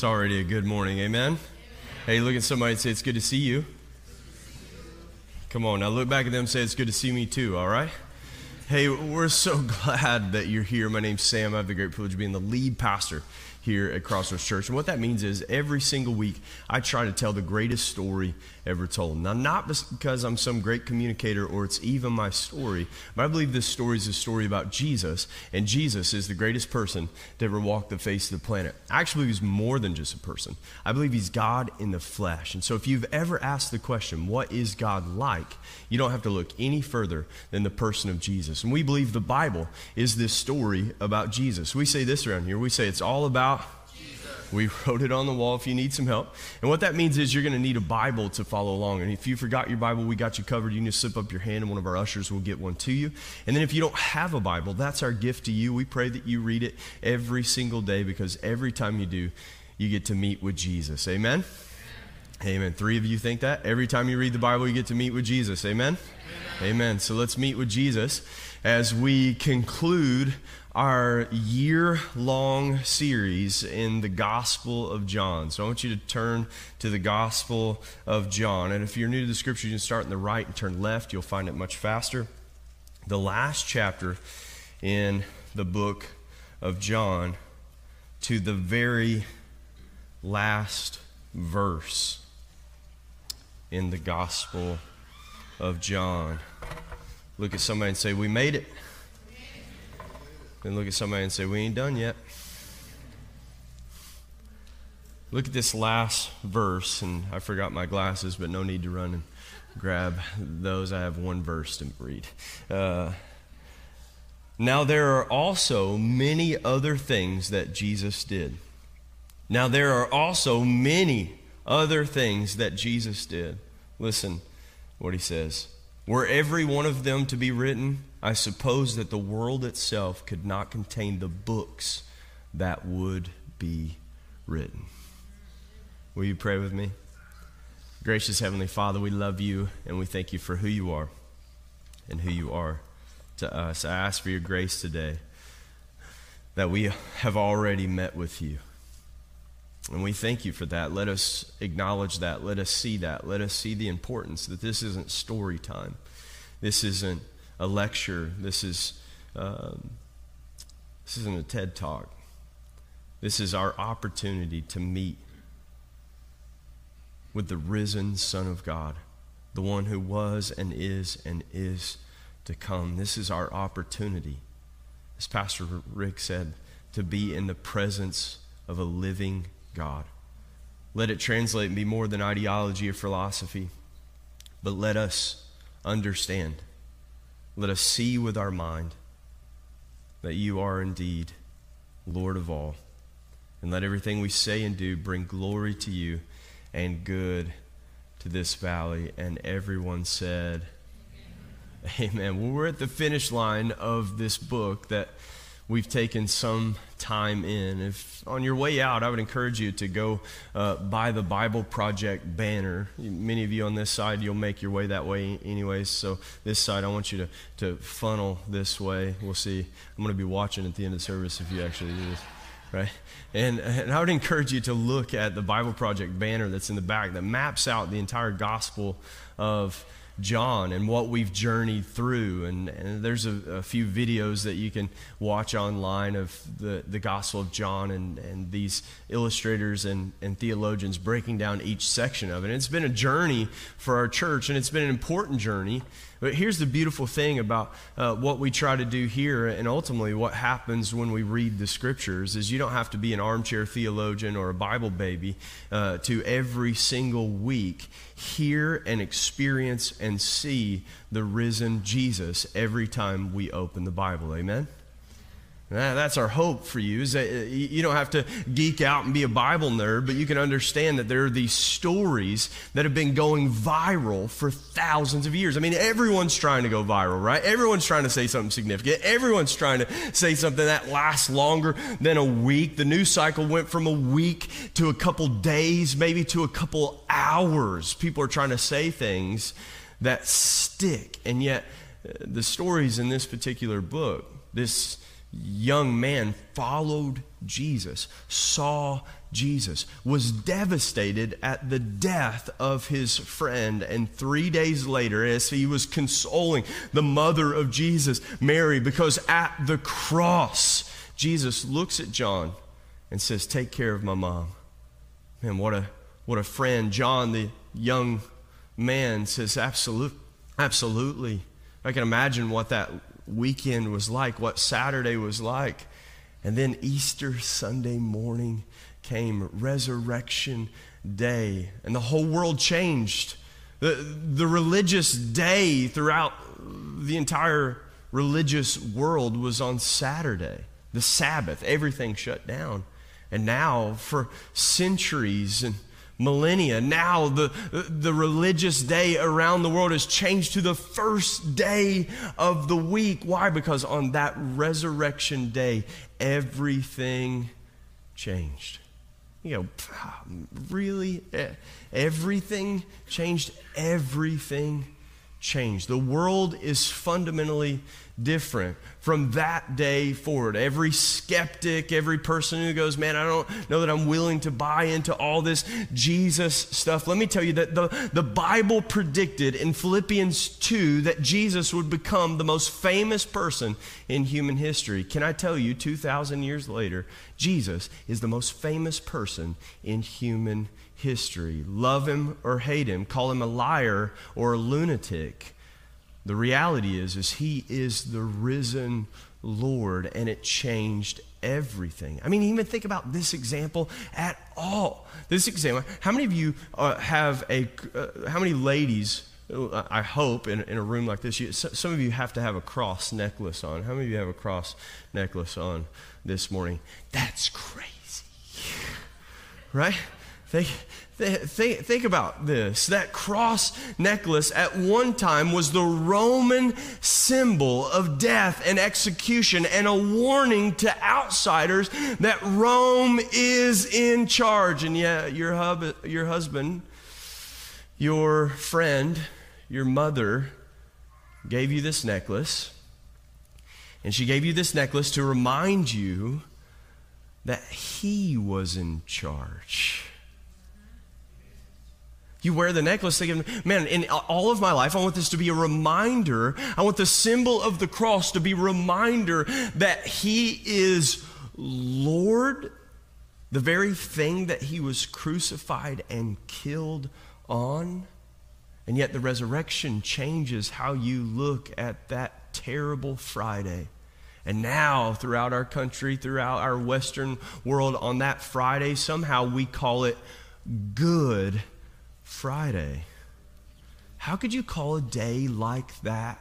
It's already a good morning. Amen? Hey, look at somebody and say, It's good to see you. Come on, now look back at them and say, It's good to see me too, all right? Hey, we're so glad that you're here. My name's Sam. I have the great privilege of being the lead pastor here at Crossroads Church. And what that means is every single week I try to tell the greatest story ever told. Now, not because I'm some great communicator or it's even my story, but I believe this story is a story about Jesus, and Jesus is the greatest person to ever walk the face of the planet. I actually believe he's more than just a person. I believe he's God in the flesh. And so if you've ever asked the question, what is God like? You don't have to look any further than the person of Jesus. And we believe the Bible is this story about Jesus. We say this around here. We say it's all about we wrote it on the wall if you need some help. And what that means is you're going to need a Bible to follow along. And if you forgot your Bible, we got you covered. You can just slip up your hand, and one of our ushers will get one to you. And then if you don't have a Bible, that's our gift to you. We pray that you read it every single day because every time you do, you get to meet with Jesus. Amen? Amen. Three of you think that? Every time you read the Bible, you get to meet with Jesus. Amen? Amen. Amen. So let's meet with Jesus as we conclude our year long series in the Gospel of John. So I want you to turn to the Gospel of John. And if you're new to the scripture, you can start in the right and turn left. You'll find it much faster. The last chapter in the book of John to the very last verse in the Gospel of John. Look at somebody and say, We made it. Then look at somebody and say, We ain't done yet. Look at this last verse, and I forgot my glasses, but no need to run and grab those. I have one verse to read. Uh, now, there are also many other things that Jesus did. Now, there are also many other things that Jesus did. Listen what he says. Were every one of them to be written, I suppose that the world itself could not contain the books that would be written. Will you pray with me? Gracious Heavenly Father, we love you and we thank you for who you are and who you are to us. I ask for your grace today that we have already met with you. And we thank you for that. Let us acknowledge that. Let us see that. Let us see the importance that this isn't story time. This isn't a lecture. This is um, this isn't a TED talk. This is our opportunity to meet with the risen Son of God, the one who was and is and is to come. This is our opportunity, as Pastor Rick said, to be in the presence of a living God. Let it translate and be more than ideology or philosophy, but let us understand let us see with our mind that you are indeed Lord of all. And let everything we say and do bring glory to you and good to this valley. And everyone said, Amen. Amen. Well, we're at the finish line of this book that we've taken some time in. If on your way out, I would encourage you to go uh, buy the Bible Project banner. Many of you on this side, you'll make your way that way anyways. So this side, I want you to, to funnel this way. We'll see. I'm going to be watching at the end of the service if you actually do this. Right? And, and I would encourage you to look at the Bible Project banner that's in the back that maps out the entire gospel of John and what we've journeyed through. And, and there's a, a, few videos that you can watch online of the, the Gospel of John and, and these illustrators and, and theologians breaking down each section of it. And it's been a journey for our church, and it's been an important journey. But here's the beautiful thing about uh, what we try to do here, and ultimately what happens when we read the scriptures, is you don't have to be an armchair theologian or a Bible baby uh, to every single week hear and experience and see the risen Jesus every time we open the Bible. Amen? That's our hope for you. Is that uh, you don't have to geek out and be a Bible nerd, but you can understand that there are these stories that have been going viral for thousands of years. I mean, everyone's trying to go viral, right? Everyone's trying to say something significant. Everyone's trying to say something that lasts longer than a week. The news cycle went from a week to a couple days, maybe to a couple hours. People are trying to say things that stick. And yet, uh, the stories in this particular book, this young man followed Jesus, saw Jesus, was devastated at the death of his friend. And three days later, as he was consoling the mother of Jesus, Mary, because at the cross, Jesus looks at John and says, Take care of my mom. Man, what a, what a friend. John, the young man, says, Absolute, Absolutely. I can imagine what that weekend was like, what Saturday was like. And then Easter Sunday morning came, Resurrection Day, and the whole world changed. The, the religious day throughout the entire religious world was on Saturday, the Sabbath. Everything shut down. And now, for centuries and millennia. Now, the, the religious day around the world has changed to the first day of the week. Why? Because on that resurrection day, everything changed. You know, really? Eh, everything changed? Everything changed. The world is fundamentally different from that day forward. Every skeptic, every person who goes, Man, I don't know that I'm willing to buy into all this Jesus stuff. Let me tell you that the, the Bible predicted in Philippians 2 that Jesus would become the most famous person in human history. Can I tell you, 2,000 years later, Jesus is the most famous person in human history. Love him or hate him, call him a liar or a lunatic the reality is is he is the risen Lord and it changed everything. I mean, even think about this example at all. This example. How many of you uh, have a? Uh, how many ladies? Uh, I hope in, in a room like this, you, some of you have to have a cross necklace on. How many of you have a cross necklace on this morning? That's crazy, right? Think, think, think about this. That cross necklace at one time was the Roman symbol of death and execution and a warning to outsiders that Rome is in charge. And yet, your, hub, your husband, your friend, your mother gave you this necklace. And she gave you this necklace to remind you that he was in charge. You wear the necklace thinking, man, in all of my life, I want this to be a reminder. I want the symbol of the cross to be a reminder that He is Lord, the very thing that He was crucified and killed on. And yet the resurrection changes how you look at that terrible Friday. And now, throughout our country, throughout our Western world, on that Friday, somehow we call it Good Friday. How could you call a day like that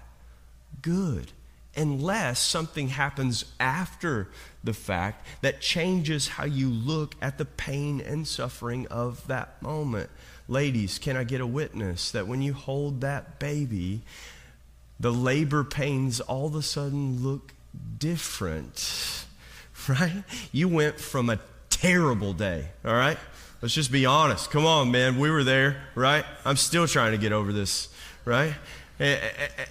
good? Unless something happens after the fact that changes how you look at the pain and suffering of that moment. Ladies, can I get a witness that when you hold that baby, the labor pains all of a sudden look different, right? You went from a terrible day, all right? Let's just be honest. Come on, man. We were there, right? I'm still trying to get over this, right?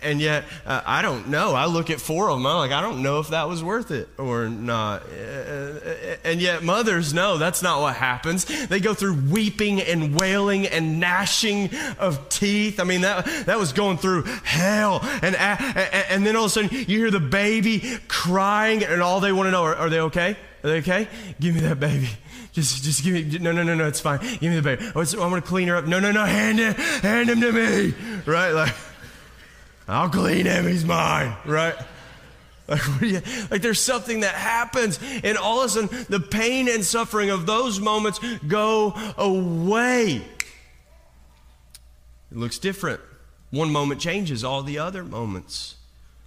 And yet, uh, I don't know. I look at four of them. I'm like, I don't know if that was worth it or not. And yet, mothers know that's not what happens. They go through weeping and wailing and gnashing of teeth. I mean, that, that was going through hell. And, and then all of a sudden, you hear the baby crying, and all they want to know are, are they okay? Are they okay? Give me that baby. Just, just give me, no, no, no, no, it's fine. Give me the baby. Oh, I want to clean her up. No, no, no, hand him, hand him to me. Right? Like, I'll clean him. He's mine. Right? Like, you, like there's something that happens, and all of a sudden, the pain and suffering of those moments go away. It looks different. One moment changes all the other moments.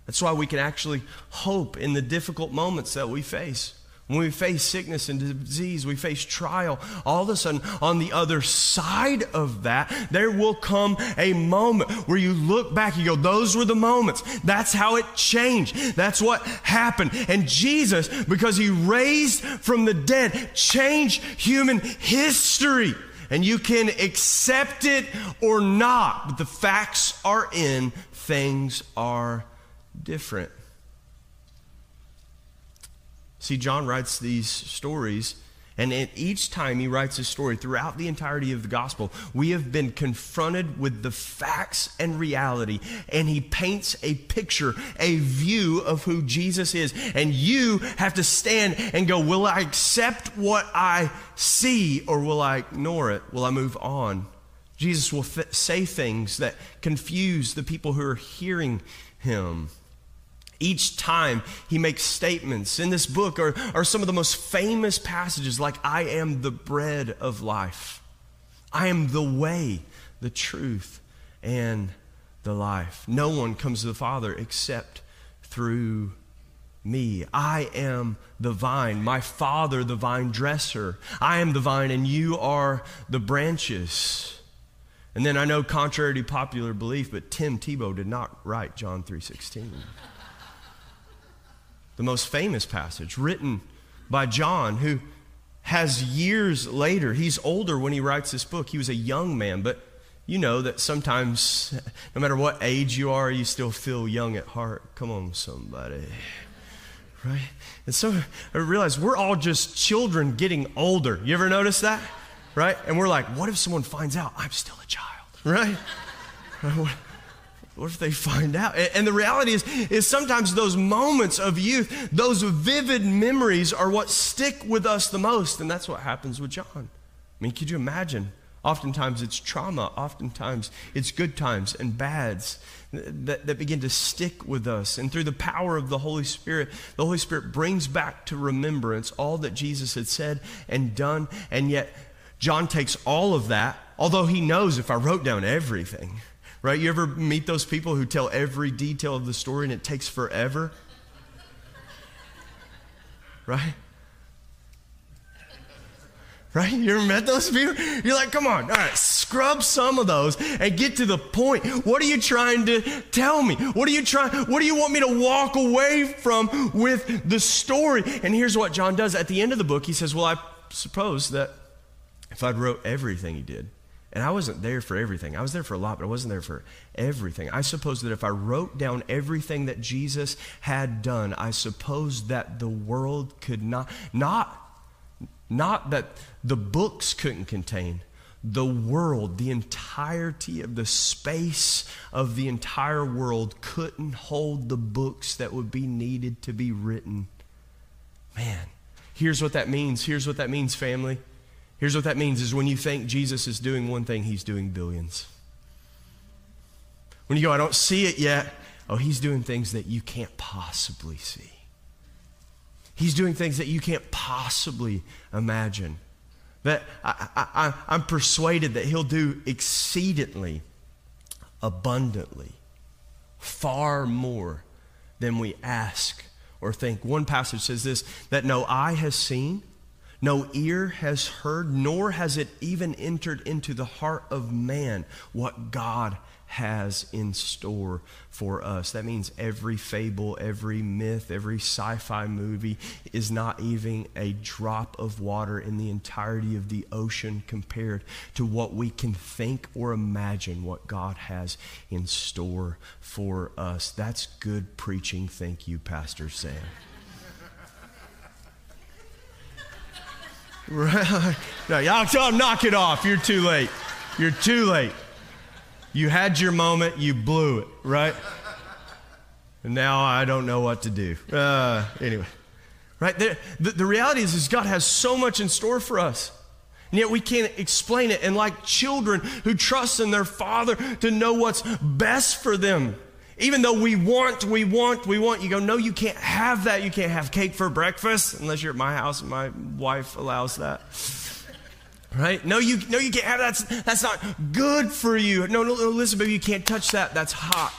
That's why we can actually hope in the difficult moments that we face. When we face sickness and disease, we face trial, all of a sudden, on the other side of that, there will come a moment where you look back and go, Those were the moments. That's how it changed. That's what happened. And Jesus, because he raised from the dead, changed human history. And you can accept it or not, but the facts are in, things are different. See, John writes these stories, And at each time he writes a story throughout the entirety of the gospel, we have been confronted with the facts and reality. And he paints a picture, a view of who Jesus is. And you have to stand and go, Will I accept what I see or will I ignore it? Will I move on? Jesus will say things that confuse the people who are hearing him. Each time he makes statements in this book are, are some of the most famous passages, like, I am the bread of life. I am the way, the truth, and the life. No one comes to the Father except through me. I am the vine, my Father, the vine dresser. I am the vine, and you are the branches. And then I know, contrary to popular belief, but Tim Tebow did not write John 3:16 the most famous passage, written by John, who has years later, he's older when he writes this book. He was a young man, but you know that sometimes, no matter what age you are, you still feel young at heart. Come on, somebody. Right? And so I realize we're all just children getting older. You ever notice that? Right? And we're like, what if someone finds out I'm still a child? Right? What if they find out? And the reality is, is sometimes those moments of youth, those vivid memories are what stick with us the most. And that's what happens with John. I mean, could you imagine? Oftentimes it's trauma, oftentimes it's good times and bads that, that begin to stick with us. And through the power of the Holy Spirit, the Holy Spirit brings back to remembrance all that Jesus had said and done. And yet, John takes all of that, although he knows if I wrote down everything, Right? You ever meet those people who tell every detail of the story and it takes forever? Right? Right? You ever met those people? You're like, come on, all right, scrub some of those and get to the point. What are you trying to tell me? What are you trying, what do you want me to walk away from with the story? And here's what John does. At the end of the book, he says, Well, I suppose that if I'd wrote everything he did, and I wasn't there for everything. I was there for a lot, but I wasn't there for everything. I suppose that if I wrote down everything that Jesus had done, I suppose that the world could not, not, not that the books couldn't contain, the world, the entirety of the space of the entire world couldn't hold the books that would be needed to be written. Man, here's what that means. Here's what that means, family. Here's what that means is when you think Jesus is doing one thing, he's doing billions. When you go, I don't see it yet, oh, he's doing things that you can't possibly see. He's doing things that you can't possibly imagine. That I, I, I'm persuaded that he'll do exceedingly, abundantly, far more than we ask or think. One passage says this that no eye has seen, no ear has heard, nor has it even entered into the heart of man what God has in store for us. That means every fable, every myth, every sci fi movie is not even a drop of water in the entirety of the ocean compared to what we can think or imagine what God has in store for us. That's good preaching. Thank you, Pastor Sam. No, y'all knock it off. You're too late. You're too late. You had your moment, you blew it, right? And now I don't know what to do. Uh, anyway, right? The, the, the reality is, is, God has so much in store for us. And yet we can't explain it. And like children who trust in their father to know what's best for them, even though we want, we want, we want, you go, no, you can't have that. You can't have cake for breakfast unless you're at my house and my wife allows that. Right? No, you no, you can't have that. That's, that's not good for you. No, no, no, listen, baby, you can't touch that. That's hot.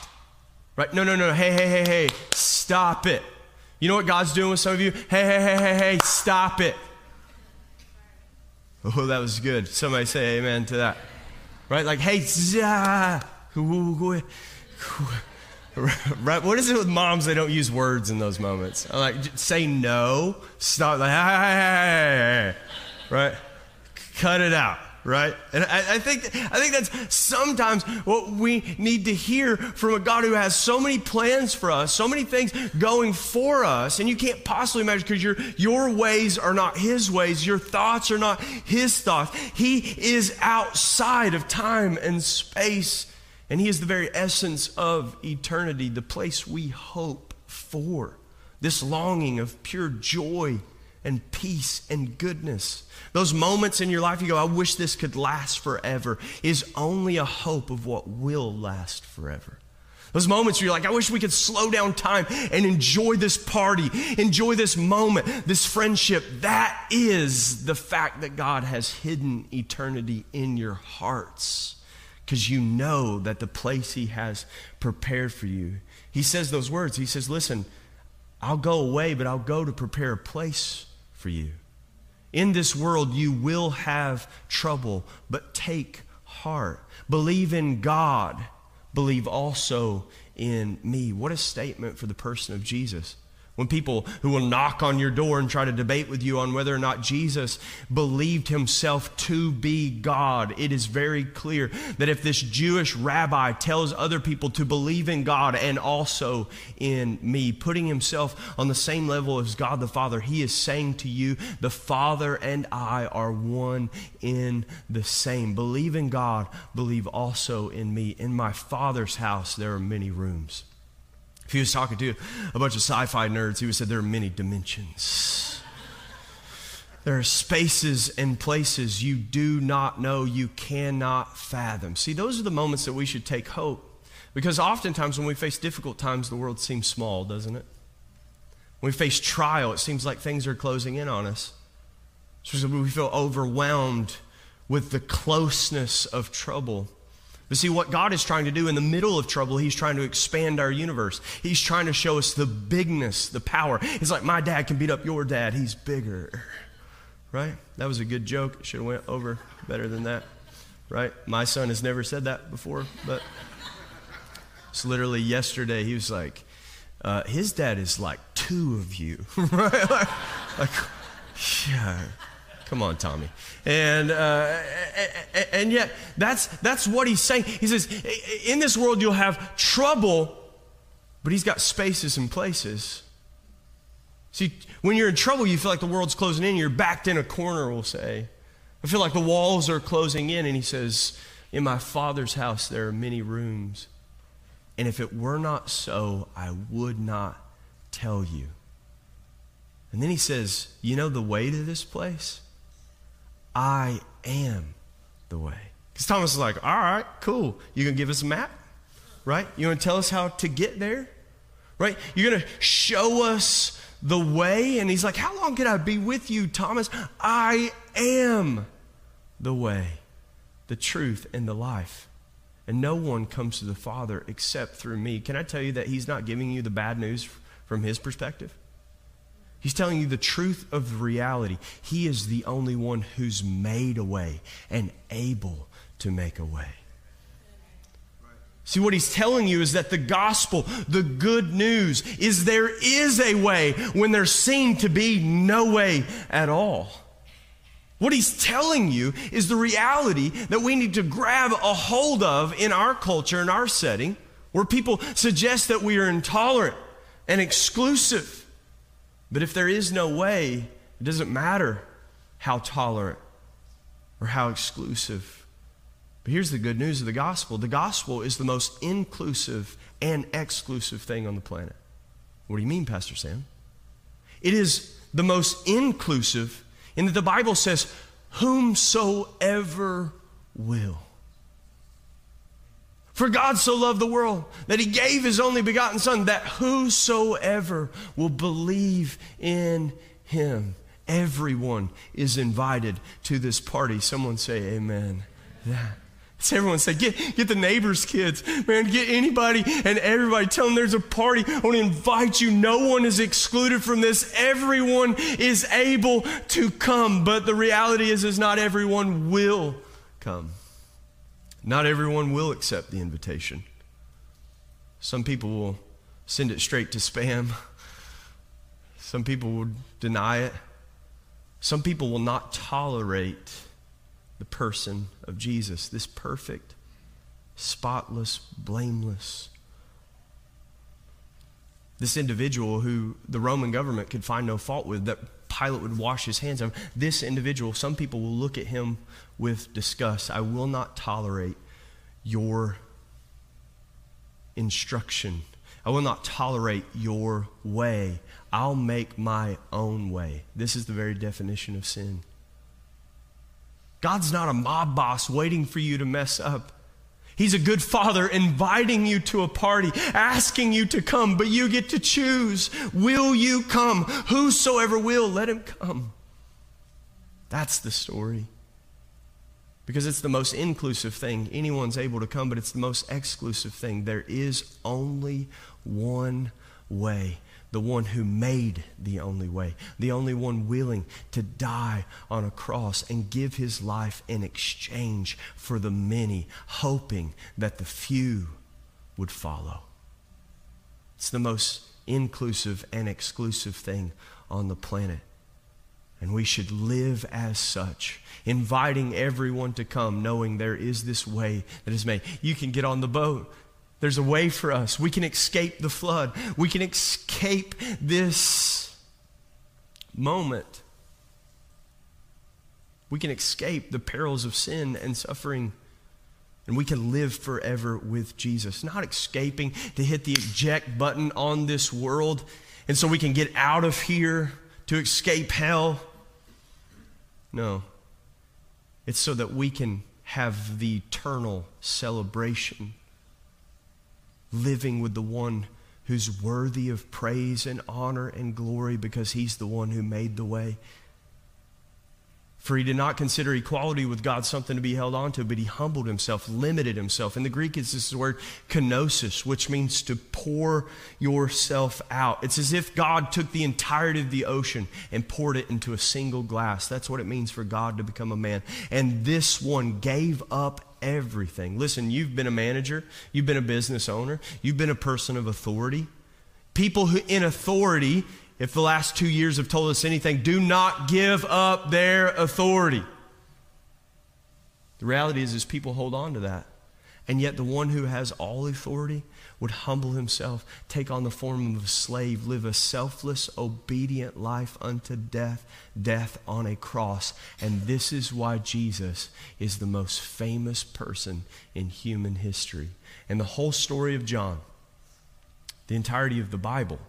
Right? No, no, no. Hey, hey, hey, hey. Stop it. You know what God's doing with some of you? Hey, hey, hey, hey, hey, stop it. Oh, that was good. Somebody say amen to that. Right? Like, hey, zah. right? What is it with moms? They don't use words in those moments. I'm like, say no, stop, like, hey, hey, hey, right? Cut it out, right? And I, I, think I think that's sometimes what we need to hear from a God who has so many plans for us, so many things going for us, and you can't possibly imagine because your your ways are not His ways, your thoughts are not His thoughts. He is outside of time and space, and He is the very essence of eternity, the place we hope for. This longing of pure joy and peace and goodness. Those moments in your life you go, I wish this could last forever, is only a hope of what will last forever. Those moments where you're like, I wish we could slow down time and enjoy this party, enjoy this moment, this friendship. That is the fact that God has hidden eternity in your hearts because you know that the place He has prepared for you. He says those words. He says, Listen, I'll go away, but I'll go to prepare a place for you. In this world, you will have trouble, but take heart. Believe in God. Believe also in me. What a statement for the person of Jesus. When people who will knock on your door and try to debate with you on whether or not Jesus believed himself to be God, it is very clear that if this Jewish rabbi tells other people to believe in God and also in me, putting himself on the same level as God the Father, he is saying to you, the Father and I are one in the same. Believe in God, believe also in me. In my Father's house, there are many rooms. He was talking to a bunch of sci fi nerds, he would say there are many dimensions. There are spaces and places you do not know, you cannot fathom. See, those are the moments that we should take hope. Because oftentimes when we face difficult times, the world seems small, doesn't it? When we face trial, it seems like things are closing in on us. So we feel overwhelmed with the closeness of trouble. But see, what God is trying to do in the middle of trouble, He's trying to expand our universe. He's trying to show us the bigness, the power. It's like my dad can beat up your dad, he's bigger. Right? That was a good joke. It should have went over better than that. Right? My son has never said that before, but it's literally yesterday. He was like, uh, his dad is like two of you. right? Like, like yeah. Come on, Tommy. And, uh, and yet, that's, that's what he's saying. He says, in this world, you'll have trouble, but he's got spaces and places. See, when you're in trouble, you feel like the world's closing in. You're backed in a corner, we'll say. I feel like the walls are closing in. And he says, In my father's house, there are many rooms. And if it were not so, I would not tell you. And then he says, You know the way to this place? I am the way. Because Thomas is like, all right, cool. You gonna give us a map? Right? You gonna tell us how to get there? Right? You're gonna show us the way? And he's like, How long can I be with you, Thomas? I am the way, the truth, and the life. And no one comes to the Father except through me. Can I tell you that he's not giving you the bad news from his perspective? He's telling you the truth of reality. He is the only one who's made a way and able to make a way. See, what he's telling you is that the gospel, the good news, is there is a way when there seemed to be no way at all. What he's telling you is the reality that we need to grab a hold of in our culture, in our setting, where people suggest that we are intolerant and exclusive but if there is no way, it doesn't matter how tolerant or how exclusive. But here's the good news of the gospel the gospel is the most inclusive and exclusive thing on the planet. What do you mean, Pastor Sam? It is the most inclusive in that the Bible says, Whomsoever will. For God so loved the world that he gave his only begotten Son, that whosoever will believe in him, everyone is invited to this party. Someone say, Amen. Yeah. So everyone say, get, get the neighbors' kids, man, get anybody and everybody. Tell them there's a party. I want to invite you. No one is excluded from this. Everyone is able to come. But the reality is, is not everyone will come. Not everyone will accept the invitation. Some people will send it straight to spam. Some people will deny it. Some people will not tolerate the person of Jesus, this perfect, spotless, blameless. This individual who the Roman government could find no fault with, that Pilate would wash his hands of. This individual, some people will look at him with disgust. I will not tolerate your instruction. I will not tolerate your way. I'll make my own way. This is the very definition of sin. God's not a mob boss waiting for you to mess up. He's a good father inviting you to a party, asking you to come, but you get to choose. Will you come? Whosoever will, let him come. That's the story. Because it's the most inclusive thing. Anyone's able to come, but it's the most exclusive thing. There is only one way the one who made the only way, the only one willing to die on a cross and give his life in exchange for the many, hoping that the few would follow. It's the most inclusive and exclusive thing on the planet. And we should live as such, inviting everyone to come, knowing there is this way that is made. You can get on the boat. There's a way for us. We can escape the flood. We can escape this moment. We can escape the perils of sin and suffering. And we can live forever with Jesus. Not escaping to hit the eject button on this world. And so we can get out of here to escape hell. No. It's so that we can have the eternal celebration living with the one who's worthy of praise and honor and glory because he's the one who made the way. For he did not consider equality with God something to be held on to, but he humbled himself, limited himself. In the Greek, it's this word kenosis, which means to pour yourself out. It's as if God took the entirety of the ocean and poured it into a single glass. That's what it means for God to become a man. And this one gave up everything. Listen, you've been a manager, you've been a business owner, you've been a person of authority. People who in authority if the last two years have told us anything, do not give up their authority. The reality is, is people hold on to that. And yet, the one who has all authority would humble himself, take on the form of a slave, live a selfless, obedient life unto death, death on a cross. And this is why Jesus is the most famous person in human history. And the whole story of John, the entirety of the Bible,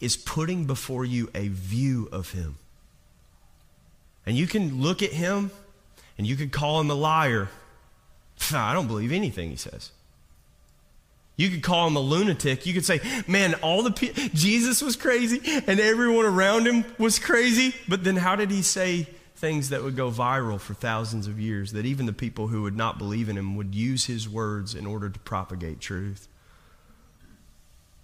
is putting before you a view of him. And you can look at him and you can call him a liar. I don't believe anything he says. You could call him a lunatic. You could say, man, all the Jesus was crazy and everyone around him was crazy. But then how did he say things that would go viral for thousands of years that even the people who would not believe in him would use his words in order to propagate truth?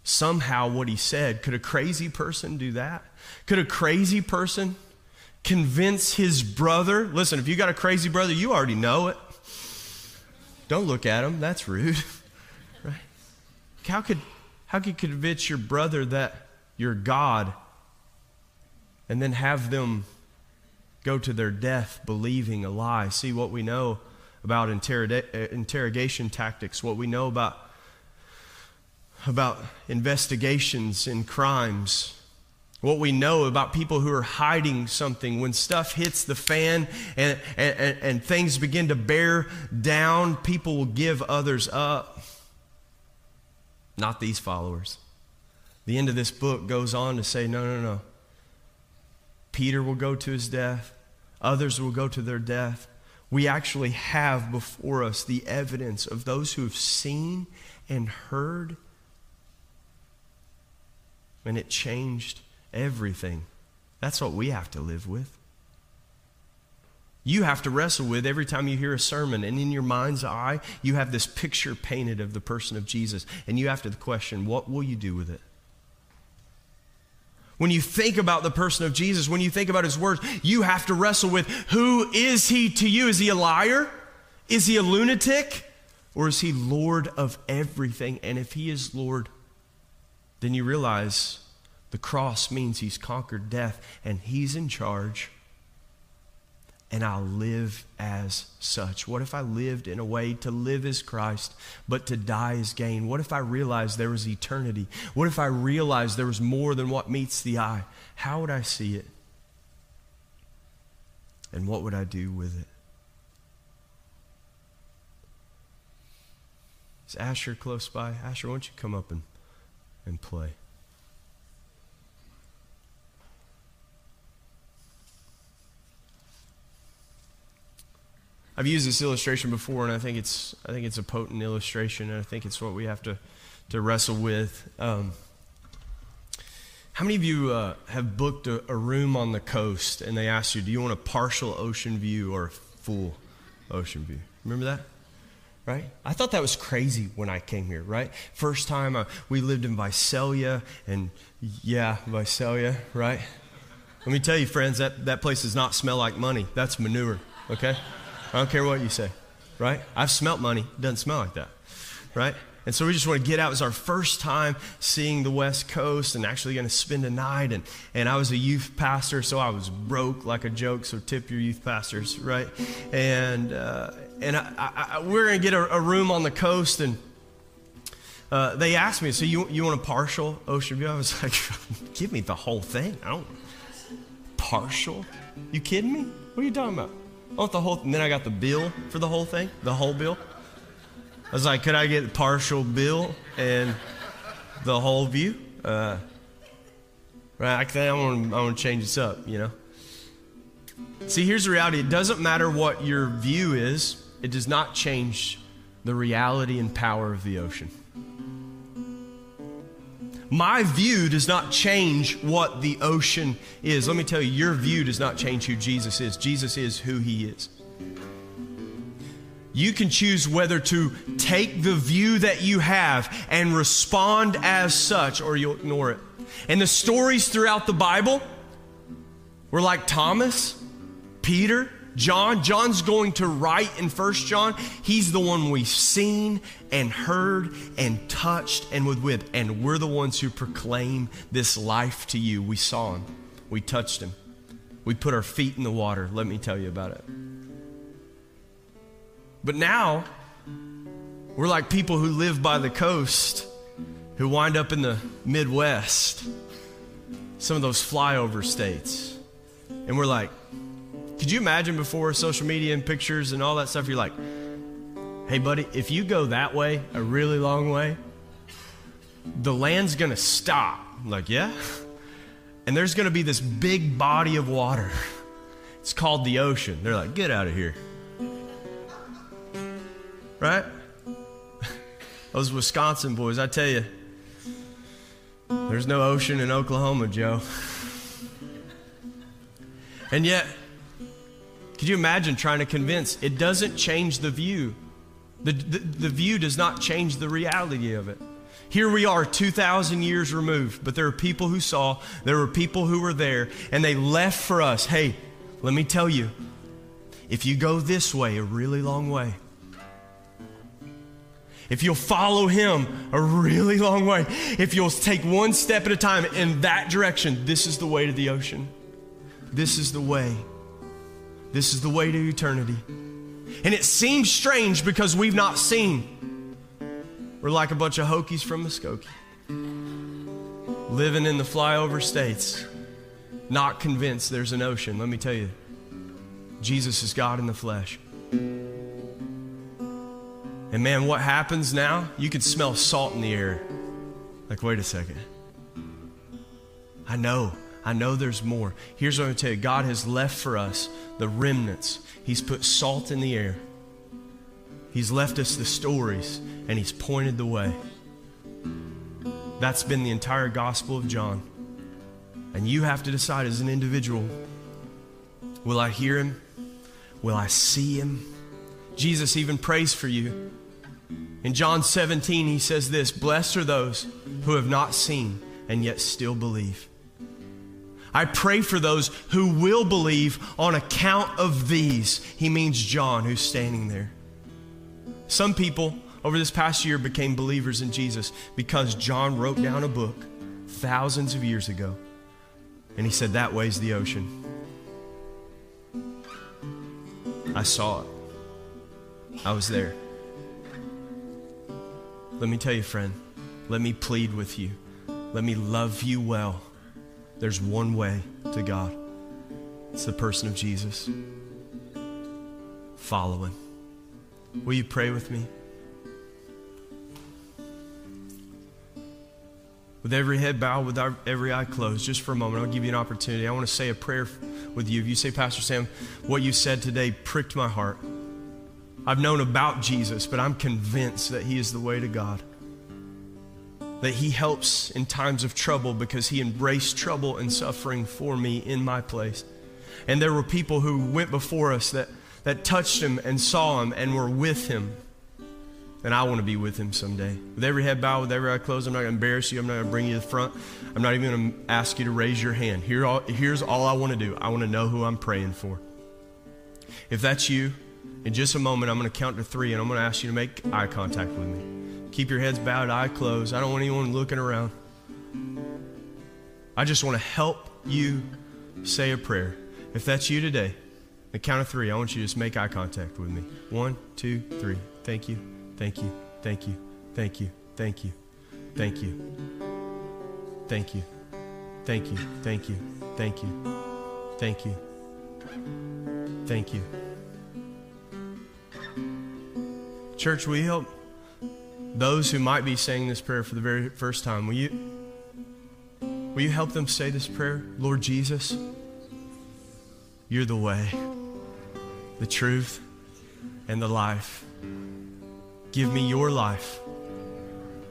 Somehow what he said. Could a crazy person do that? Could a crazy person convince his brother? Listen, if you got a crazy brother, you already know it. Don't look at him, that's rude. right? How could how could you convince your brother that you're God and then have them go to their death believing a lie? See what we know about uh, interrogation tactics, what we know about about investigations and crimes. What we know about people who are hiding something. When stuff hits the fan and, and, and things begin to bear down, people will give others up. Not these followers. The end of this book goes on to say, no, no, no. Peter will go to his death, others will go to their death. We actually have before us the evidence of those who have seen and heard and it changed everything. That's what we have to live with. You have to wrestle with every time you hear a sermon, and in your mind's eye, you have this picture painted of the person of Jesus, and you have to question, what will you do with it? When you think about the person of Jesus, when you think about his words, you have to wrestle with who is he to you? Is he a liar? Is he a lunatic? Or is he Lord of everything? And if he is Lord, then you realize the cross means he's conquered death and he's in charge. and I'll live as such? What if I lived in a way to live as Christ, but to die as gain? What if I realized there was eternity? What if I realized there was more than what meets the eye? How would I see it? And what would I do with it? Is Asher close by? Asher, why don't you come up and, and play? I've used this illustration before, and I think it's I think it's a potent illustration, and I think it's what we have to to wrestle with. Um, how many of you uh, have booked a, a, room on the coast, and they ask you, "Do you want a partial ocean view or a full ocean view?" Remember that? Right? I thought that was crazy when I came here, right? First time uh, we lived in Visalia, and yeah, Visalia, right? Let me tell you, friends, that, that place does not smell like money. That's manure, okay? I don't care what you say, right? I've smelt money. It doesn't smell like that, right? And so we just want to get out. It was our first time seeing the West Coast and actually going to spend a night. And, and I was a youth pastor, so I was broke like a joke. So tip your youth pastors, right? And, uh, and I, I, I, we're going to get a, a, room on the coast. And uh, they asked me, So you, you want a partial ocean view? I was like, Give me the whole thing. I don't. Partial? You kidding me? What are you talking about? I want the whole. And then I got the bill for the whole thing, the whole bill. I was like, could I get partial bill and the whole view? Uh, right, I, think I want, I want to change this up, you know. See, here's the reality. It doesn't matter what your view is. It does not change the reality and power of the ocean. My view does not change what the ocean is. Let me tell you, your view does not change who Jesus is. Jesus is who he is. You can choose whether to take the view that you have and respond as such, or you'll ignore it. And the stories throughout the Bible were like Thomas, Peter, John, John's going to write in First John. He's the one we've seen and heard and touched and with with. And we're the ones who proclaim this life to you. We saw him. We touched him. We put our feet in the water. Let me tell you about it. But now, we're like people who live by the coast who wind up in the Midwest, some of those flyover states. And we're like, could you imagine before social media and pictures and all that stuff? You're like, hey, buddy, if you go that way, a really long way, the land's gonna stop. I'm like, yeah? And there's gonna be this big body of water. It's called the ocean. They're like, get out of here. Right? Those Wisconsin boys, I tell you, there's no ocean in Oklahoma, Joe. And yet, could you imagine trying to convince? It doesn't change the view. The, the, the, view does not change the reality of it. Here we are, 2,000 years removed, but there are people who saw, there were people who were there, and they left for us. Hey, let me tell you, if you go this way, a really long way, if you'll follow him a really long way, if you'll take one step at a time in that direction, this is the way to the ocean. This is the way. This is the way to eternity. And it seems strange because we've not seen. We're like a bunch of Okies from Muskogee, living in the flyover states, not convinced there's an ocean. Let me tell you, Jesus is God in the flesh. And man, what happens now? You can smell salt in the air. Like, wait a second. I know. I know there's more. Here's what I'm going to tell you God has left for us the remnants, He's put salt in the air. He's left us the stories, and He's pointed the way. That's been the entire Gospel of John. And you have to decide as an individual will I hear Him? Will I see Him? Jesus even prays for you. In John 17, He says this Blessed are those who have not seen and yet still believe. I pray for those who will believe on account of these. He means John, who's standing there. Some people over this past year became believers in Jesus because John wrote down a book thousands of years ago. And he said, That way's the ocean. I saw it. I was there. Let me tell you, friend, let me plead with you. Let me love you well. There's one way to God it's the person of Jesus. Follow him. Will you pray with me? With every head bowed, with our, every eye closed, just for a moment, I'll give you an opportunity. I want to say a prayer with you. If you say, Pastor Sam, what you said today pricked my heart. I've known about Jesus, but I'm convinced that He is the way to God. That He helps in times of trouble because He embraced trouble and suffering for me in my place. And there were people who went before us that, that touched Him and saw Him and were with Him. And I want to be with him someday. With every head bowed, with every eye closed, I'm not going to embarrass you. I'm not going to bring you to the front. I'm not even going to ask you to raise your hand. Here, all, here's all I want to do I want to know who I'm praying for. If that's you, in just a moment, I'm going to count to three and I'm going to ask you to make eye contact with me. Keep your heads bowed, eye closed. I don't want anyone looking around. I just want to help you say a prayer. If that's you today, the count of three, I want you to just make eye contact with me. One, two, three. Thank you. Thank you. Thank you. Thank you. Thank you. Thank you. Thank you. Thank you. Thank you. Thank you. Thank you. Thank you. Church, will you help those who might be saying this prayer for the very first time? Will you will you help them say this prayer? Lord Jesus, you're the way, the truth, and the life. Give me your life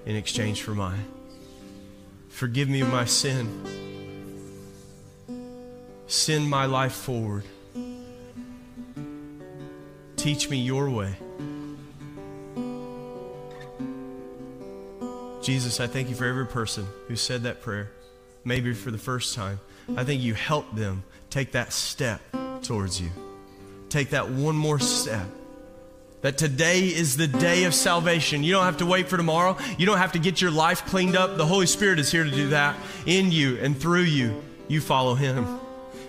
in exchange for mine. Forgive me of my sin. Send my life forward. Teach me your way. Jesus, I thank you for every person who said that prayer, maybe for the first time. I think you helped them take that step towards you. Take that one more step that today is the day of salvation. You don't have to wait for tomorrow. You don't have to get your life cleaned up. The Holy Spirit is here to do that in you and through you. You follow Him.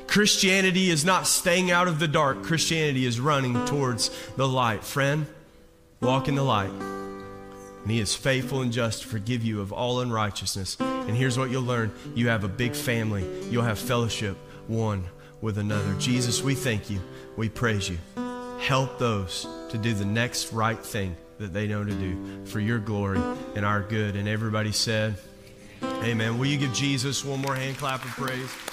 Christianity is not staying out of the dark, Christianity is running towards the light. Friend, walk in the light. And He is faithful and just to forgive you of all unrighteousness. And here's what you'll learn you have a big family, you'll have fellowship one with another. Jesus, we thank you, we praise you. Help those to do the next right thing that they know to do for your glory and our good. And everybody said, Amen. Will you give Jesus one more hand clap of praise?